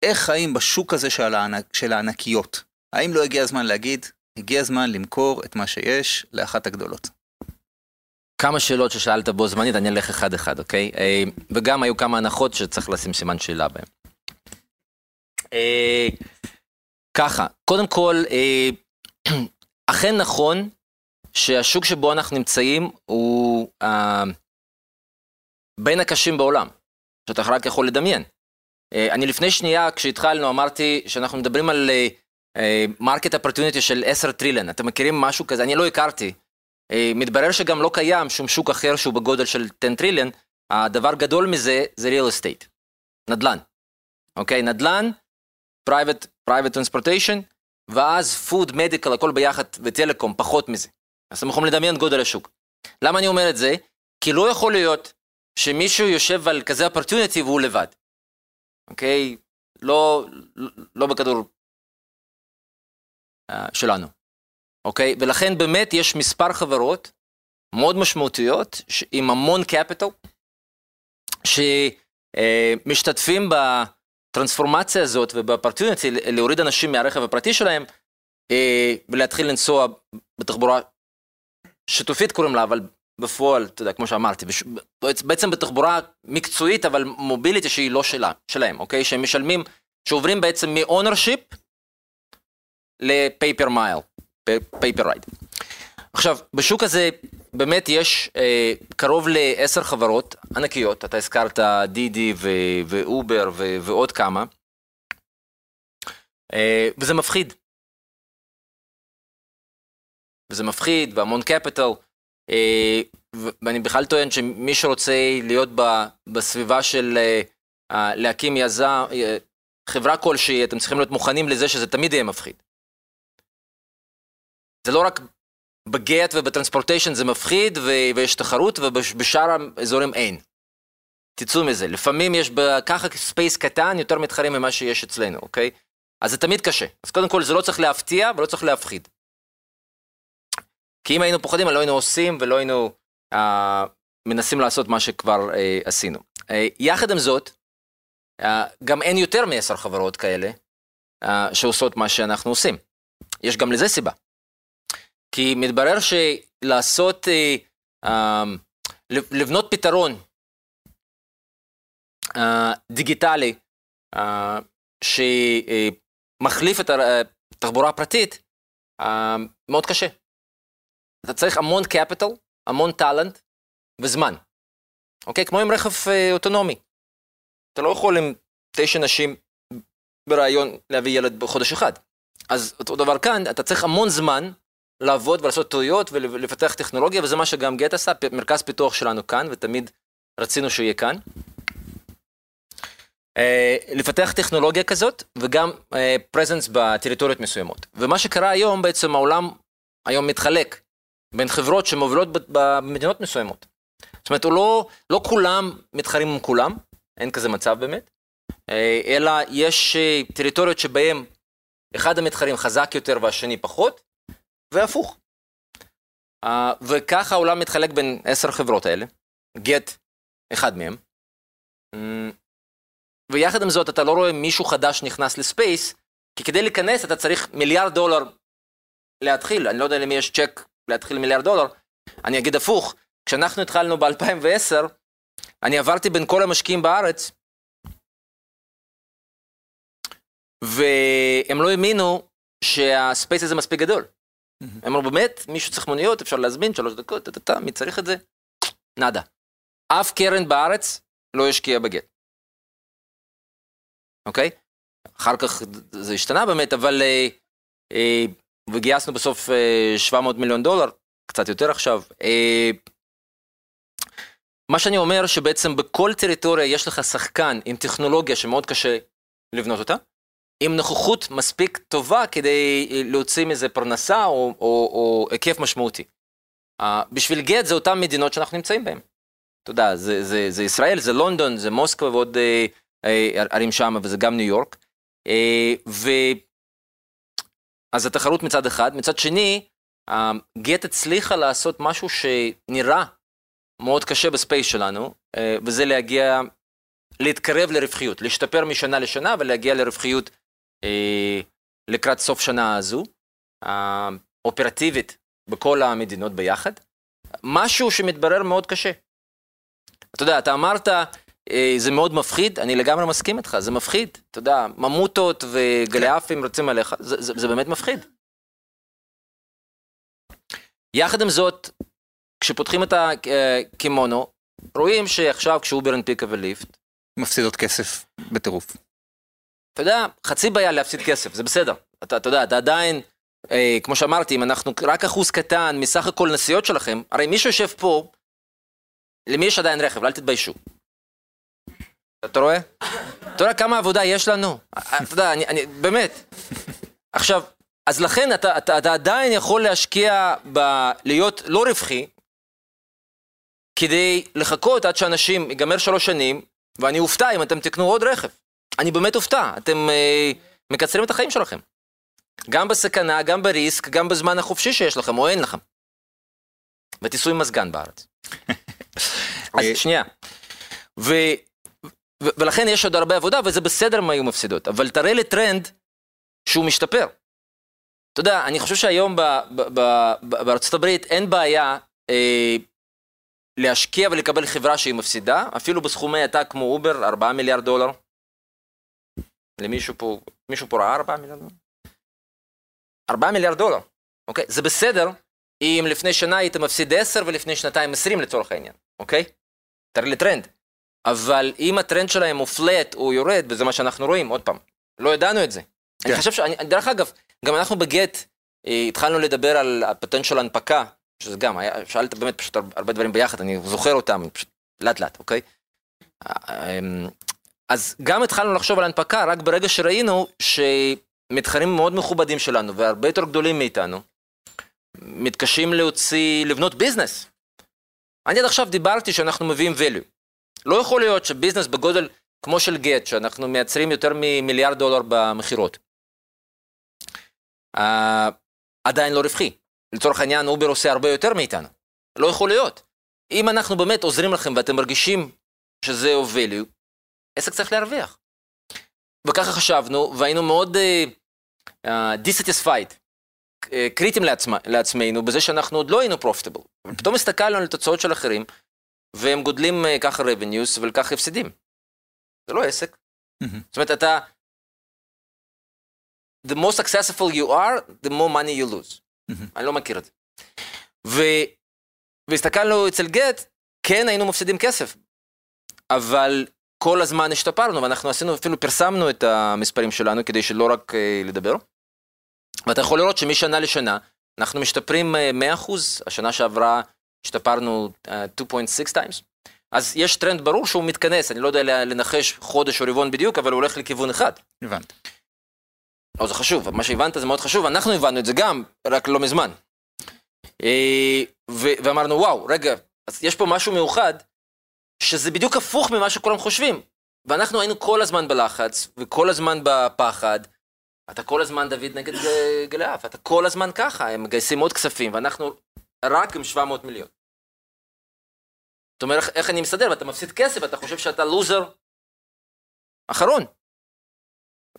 איך חיים בשוק הזה של, הענק, של הענקיות? האם לא הגיע הזמן להגיד, הגיע הזמן למכור את מה שיש לאחת הגדולות? כמה שאלות ששאלת בו זמנית, אני אלך אחד-אחד, אוקיי? אה, וגם היו כמה הנחות שצריך לשים סימן שאלה בהן. אה, ככה, קודם כל, אה, אכן נכון שהשוק שבו אנחנו נמצאים הוא uh, בין הקשים בעולם, שאתה רק יכול לדמיין. Uh, אני לפני שנייה, כשהתחלנו, אמרתי שאנחנו מדברים על market uh, opportunity של 10 trillion. אתם מכירים משהו כזה? אני לא הכרתי. Uh, מתברר שגם לא קיים שום שוק אחר שהוא בגודל של 10 trillion. הדבר גדול מזה זה real estate, נדל"ן. אוקיי, okay, נדל"ן, private, private transportation, ואז food, medical, הכל ביחד, וטלקום, פחות מזה. אז אתם יכולים לדמיין גודל השוק. למה אני אומר את זה? כי לא יכול להיות שמישהו יושב על כזה opportunity והוא לבד. אוקיי? לא, לא בכדור uh, שלנו. אוקיי? ולכן באמת יש מספר חברות מאוד משמעותיות עם המון capital, שמשתתפים בטרנספורמציה הזאת ובאופרטיוניטי להוריד אנשים מהרכב הפרטי שלהם אה, ולהתחיל לנסוע בתחבורה שיתופית קוראים לה, אבל בפועל, אתה יודע, כמו שאמרתי, בש... בעצם בתחבורה מקצועית, אבל מוביליטי שהיא לא שלה, שלהם, אוקיי? שהם משלמים, שעוברים בעצם מ-ownership ל-paper mile, paper ride. עכשיו, בשוק הזה באמת יש אה, קרוב לעשר חברות ענקיות, אתה הזכרת דידי ואובר ועוד כמה, אה, וזה מפחיד. וזה מפחיד, והמון קפיטל, אה, ואני בכלל טוען שמי שרוצה להיות ב, בסביבה של אה, להקים יזם, אה, חברה כלשהי, אתם צריכים להיות מוכנים לזה שזה תמיד יהיה מפחיד. זה לא רק בגט ובטרנספורטיישן זה מפחיד ו- ויש תחרות ובשאר האזורים אין. תצאו מזה, לפעמים יש ככה space קטן יותר מתחרים ממה שיש אצלנו, אוקיי? אז זה תמיד קשה. אז קודם כל זה לא צריך להפתיע ולא צריך להפחיד. כי אם היינו פוחדים, לא היינו עושים ולא היינו אה, מנסים לעשות מה שכבר אה, עשינו. אה, יחד עם זאת, אה, גם אין יותר מעשר חברות כאלה אה, שעושות מה שאנחנו עושים. יש גם לזה סיבה. כי מתברר שלעשות, אה, אה, לבנות פתרון אה, דיגיטלי אה, שמחליף את התחבורה הפרטית, אה, מאוד קשה. אתה צריך המון קפיטל, המון טאלנט וזמן. אוקיי? כמו עם רכב אה, אוטונומי. אתה לא יכול עם תשע נשים ברעיון להביא ילד בחודש אחד. אז אותו דבר כאן, אתה צריך המון זמן לעבוד ולעשות טעויות ולפתח טכנולוגיה, וזה מה שגם גט עשה, מרכז פיתוח שלנו כאן, ותמיד רצינו שהוא יהיה כאן. Uh, לפתח טכנולוגיה כזאת, וגם פרזנס uh, בטריטוריות מסוימות. ומה שקרה היום, בעצם העולם היום מתחלק בין חברות שמובילות במדינות מסוימות. זאת אומרת, לא, לא כולם מתחרים עם כולם, אין כזה מצב באמת, אה, אלא יש אה, טריטוריות שבהן אחד המתחרים חזק יותר והשני פחות, והפוך. אה, וככה העולם מתחלק בין עשר חברות האלה, גט אחד מהם, ויחד עם זאת אתה לא רואה מישהו חדש נכנס לספייס, כי כדי להיכנס אתה צריך מיליארד דולר להתחיל, אני לא יודע למי יש צ'ק להתחיל מיליארד דולר, אני אגיד הפוך, כשאנחנו התחלנו ב-2010, אני עברתי בין כל המשקיעים בארץ, והם לא האמינו שהספייס הזה מספיק גדול. הם אמרו באמת, מישהו צריך מוניות, אפשר להזמין, שלוש דקות, טה-טה-טה, מי צריך את זה? נאדה. אף קרן בארץ לא השקיע בגט. אוקיי? אחר כך זה השתנה באמת, אבל אה, אה, וגייסנו בסוף 700 אה, מיליון דולר, קצת יותר עכשיו. אה, מה שאני אומר שבעצם בכל טריטוריה יש לך שחקן עם טכנולוגיה שמאוד קשה לבנות אותה, עם נוכחות מספיק טובה כדי אה, להוציא מזה פרנסה או, או, או היקף משמעותי. בשביל גט זה אותן מדינות שאנחנו נמצאים בהן. אתה יודע, זה, זה, זה ישראל, זה לונדון, זה מוסקבה ועוד ערים שם, וזה גם ניו יורק. Uh, אז התחרות מצד אחד, מצד שני, גט הצליחה לעשות משהו שנראה מאוד קשה ב space שלנו, אה, וזה להגיע, להתקרב לרווחיות, להשתפר משנה לשנה ולהגיע לרווחיות אה, לקראת סוף שנה הזו, אופרטיבית בכל המדינות ביחד, משהו שמתברר מאוד קשה. אתה יודע, אתה אמרת, זה מאוד מפחיד, אני לגמרי מסכים איתך, זה מפחיד. אתה יודע, ממוטות וגליאפים רצים עליך, זה, זה, זה באמת מפחיד. יחד עם זאת, כשפותחים את הקימונו, רואים שעכשיו כשאובר הנפיקה וליפט, מפסידות כסף בטירוף. אתה יודע, חצי בעיה להפסיד כסף, זה בסדר. אתה, אתה יודע, אתה עדיין, אה, כמו שאמרתי, אם אנחנו רק אחוז קטן מסך הכל נסיעות שלכם, הרי מי שיושב פה, למי יש עדיין רכב? אל תתביישו. אתה רואה? אתה יודע כמה עבודה יש לנו? אתה יודע, אני, אני באמת. עכשיו, אז לכן אתה, אתה, אתה עדיין יכול להשקיע בלהיות לא רווחי, כדי לחכות עד שאנשים, ייגמר שלוש שנים, ואני אופתע אם אתם תקנו עוד רכב. אני באמת אופתע, אתם אה, מקצרים את החיים שלכם. גם בסכנה, גם בריסק, גם בזמן החופשי שיש לכם, או אין לכם. ותיסעו עם מזגן בארץ. אז אה, שנייה. ו, ולכן יש עוד הרבה עבודה, וזה בסדר אם היו מפסידות, אבל תראה לי טרנד שהוא משתפר. אתה יודע, אני חושב שהיום ב, ב, ב, בארצות הברית אין בעיה אה, להשקיע ולקבל חברה שהיא מפסידה, אפילו בסכומי עתק כמו אובר, 4 מיליארד דולר. למישהו פה, מישהו פה ראה 4 מיליארד דולר? 4 מיליארד דולר, אוקיי? זה בסדר אם לפני שנה היית מפסיד 10 ולפני שנתיים 20 לצורך העניין, אוקיי? תראה לי טרנד. אבל אם הטרנד שלהם הוא flat או יורד, וזה מה שאנחנו רואים, עוד פעם, לא ידענו את זה. כן. אני חושב ש... אני- דרך אגב, גם אנחנו בגט אה, התחלנו לדבר על הפוטנציאל הנפקה, שזה גם, היה, שאלת באמת פשוט הר- הרבה דברים ביחד, אני זוכר אותם, פשוט לאט לאט, אוקיי? אמ, אז גם התחלנו לחשוב על הנפקה רק ברגע שראינו שמתחרים מאוד מכובדים שלנו והרבה יותר גדולים מאיתנו, מתקשים להוציא, לבנות ביזנס. אני עד עכשיו דיברתי שאנחנו מביאים value. לא יכול להיות ש business בגודל כמו של גט, שאנחנו מייצרים יותר ממיליארד דולר במכירות, אה, עדיין לא רווחי. לצורך העניין, אובר עושה הרבה יותר מאיתנו. לא יכול להיות. אם אנחנו באמת עוזרים לכם ואתם מרגישים שזה value, עסק צריך להרוויח. וככה חשבנו, והיינו מאוד uh, uh, critical יים לעצמנו, בזה שאנחנו עוד לא היינו profitable. פתאום הסתכלנו על תוצאות של אחרים, והם גודלים ככה revenues ולככה הפסדים. זה לא עסק. מהמם. זאת אומרת, אתה... The more successful you are, the more money you lose. מהמם. אני לא מכיר את זה. ו... והסתכלנו אצל גט, כן היינו מפסידים כסף, אבל כל הזמן השתפרנו, ואנחנו עשינו, אפילו פרסמנו את המספרים שלנו כדי שלא רק uh, לדבר. ואתה יכול לראות שמשנה לשנה אנחנו משתפרים uh, 100%, השנה שעברה השתפרנו uh, 2.6 times. אז יש טרנד ברור שהוא מתכנס, אני לא יודע לנחש חודש או רבעון בדיוק, אבל הוא הולך לכיוון אחד. הבנתי. לא, זה חשוב, מה שהבנת זה מאוד חשוב, אנחנו הבנו את זה גם, רק לא מזמן. אה, ואמרנו, וואו, רגע, אז יש פה משהו מיוחד, שזה בדיוק הפוך ממה שכולם חושבים. ואנחנו היינו כל הזמן בלחץ, וכל הזמן בפחד. אתה כל הזמן דוד נגד ג- גליאף, אתה כל הזמן ככה, הם מגייסים עוד כספים, ואנחנו רק עם 700 מיליון. זאת אומרת, איך- אני מסדר, ואתה מפסיד כסף, אתה חושב שאתה לוזר אחרון.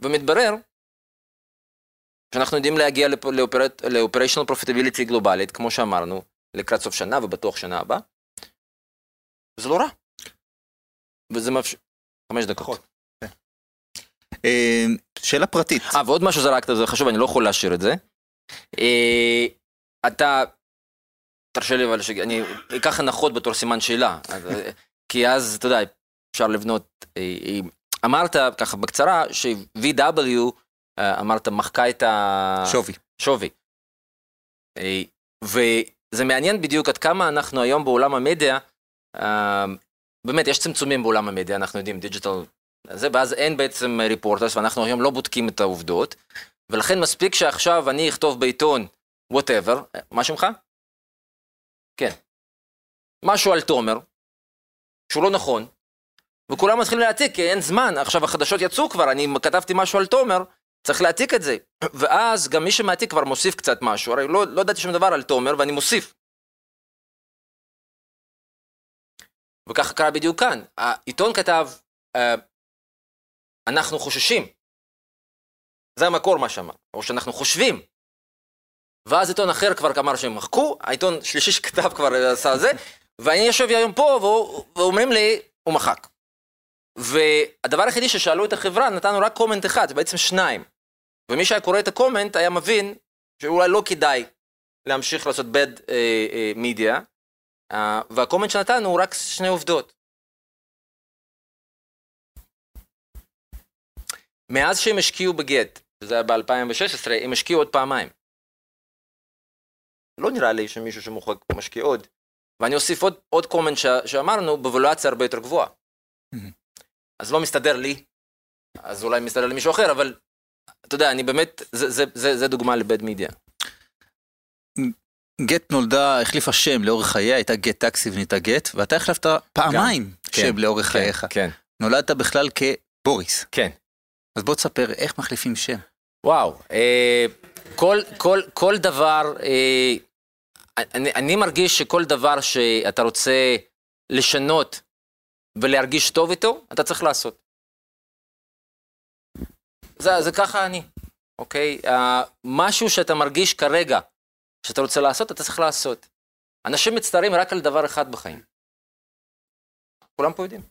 ומתברר שאנחנו יודעים להגיע ל-operational profitability גלובלית, כמו שאמרנו, לקראת סוף שנה ובטוח שנה הבאה. זה לא רע. וזה מאפשר... חמש דקות. אה, שאלה פרטית. אה, ועוד משהו זרקת, זה חשוב, אני לא יכול להשאיר את זה. אה, אתה, תרשה לי אבל שאני אקח הנחות בתור סימן שאלה, אה, כי אז, אתה יודע, אפשר לבנות, אה, אה, אמרת ככה בקצרה, ש-VW, אמרת, מחקה את ה... שווי. שווי. וזה מעניין בדיוק עד כמה אנחנו היום בעולם המדיה, באמת, יש צמצומים בעולם המדיה, אנחנו יודעים, דיג'יטל, זה, ואז אין בעצם ריפורטרס, ואנחנו היום לא בודקים את העובדות, ולכן מספיק שעכשיו אני אכתוב בעיתון, whatever, מה שמך? כן. משהו על תומר, שהוא לא נכון, וכולם מתחילים להעתיק, כי אין זמן, עכשיו החדשות יצאו כבר, אני כתבתי משהו על תומר, צריך להעתיק את זה. ואז גם מי שמעתיק כבר מוסיף קצת משהו, הרי לא, לא ידעתי שום דבר על תומר, ואני מוסיף. וככה קרה בדיוק כאן. העיתון כתב, אה, אנחנו חוששים. זה המקור מה שאמר, או שאנחנו חושבים. ואז עיתון אחר כבר אמר שהם מחקו, העיתון שלישי שכתב כבר עשה זה, ואני יושב היום פה והוא- ואומרים לי, הוא מחק. והדבר היחידי ששאלו את החברה, נתנו רק קומנט אחד, בעצם שניים. ומי שהיה קורא את הקומנט היה מבין שאולי לא כדאי להמשיך לעשות bad uh, uh, media, uh, והקומנט שנתנו הוא רק שני עובדות. מאז שהם השקיעו בגט, זה היה ב-2016, הם השקיעו עוד פעמיים. לא נראה לי שמישהו שמוחק משקיע עוד. ואני אוסיף עוד, עוד קומנט ש, שאמרנו, בוולואציה הרבה יותר גבוהה. אז לא מסתדר לי, אז אולי מסתדר למישהו אחר, אבל אתה יודע, אני באמת, זה, זה, זה, זה דוגמה לבד מידיה. גט נולדה, החליפה שם לאורך חייה, הייתה גט טקסי ונהייתה גט, ואתה החלפת פעמיים כן, שם לאורך כן, חייך. כן, נולדת בכלל כבוריס. כן. אז בוא תספר איך מחליפים שם. וואו, אה, כל, כל, כל דבר, אה, אני, אני מרגיש שכל דבר שאתה רוצה לשנות ולהרגיש טוב איתו, אתה צריך לעשות. זה, זה ככה אני, אוקיי? אה, משהו שאתה מרגיש כרגע שאתה רוצה לעשות, אתה צריך לעשות. אנשים מצטערים רק על דבר אחד בחיים. כולם פה יודעים.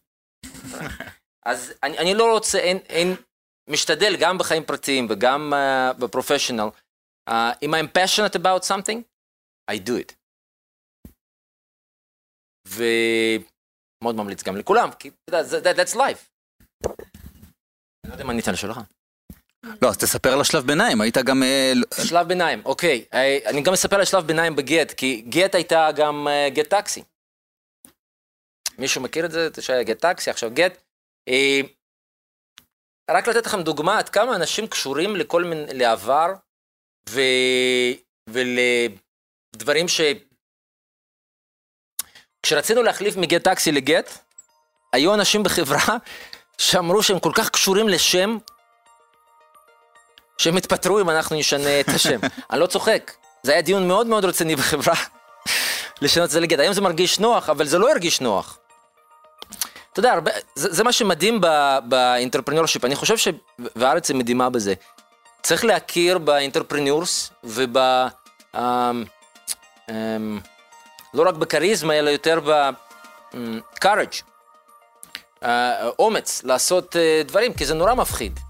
אז אני, אני לא רוצה, אין, אין, משתדל גם בחיים פרטיים וגם uh, בפרופשיונל. Uh, אם I'm passionate about something, I do it. ומאוד ממליץ גם לכולם, כי אתה יודע, that, that's life. אני לא יודע אם ענית על שלך. לא, אז תספר על השלב ביניים, היית גם... אה, שלב ביניים, אוקיי. אה, אני גם אספר על שלב ביניים בגט, כי גט הייתה גם אה, גט טקסי. מישהו מכיר את זה? שהיה גט טקסי, עכשיו גט. רק לתת לכם דוגמה עד כמה אנשים קשורים לכל מיני, לעבר ו... ולדברים ש... כשרצינו להחליף מגט טקסי לגט, היו אנשים בחברה שאמרו שהם כל כך קשורים לשם, שהם יתפטרו אם אנחנו נשנה את השם. אני לא צוחק. זה היה דיון מאוד מאוד רציני בחברה, לשנות את זה לגט. היום זה מרגיש נוח, אבל זה לא ירגיש נוח. אתה יודע, הרבה, זה, זה מה שמדהים ב entrepreneurship, אני חושב שהארץ היא מדהימה בזה. צריך להכיר ב entrepreneurs וב... אמ, אמ, לא רק בכריזמה, אלא יותר ב-courage, אומץ לעשות אה, דברים, כי זה נורא מפחיד.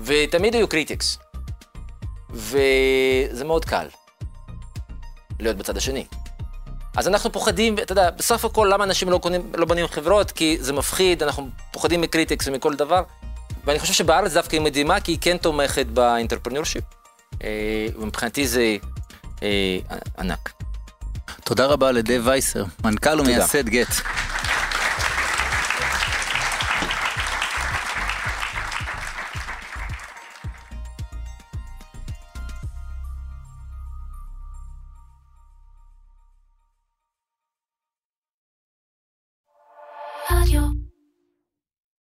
ותמיד היו critics. וזה מאוד קל להיות בצד השני. אז אנחנו פוחדים, אתה יודע, בסוף הכל, למה אנשים לא, קונים, לא בונים חברות? כי זה מפחיד, אנחנו פוחדים מ critics ומכל דבר. ואני חושב שבארץ דווקא היא מדהימה, כי היא כן תומכת ב entrepreneurship. אה, ומבחינתי זה אה, ענק. תודה רבה לדייב וייסר, מנכ"ל ומייסד גט.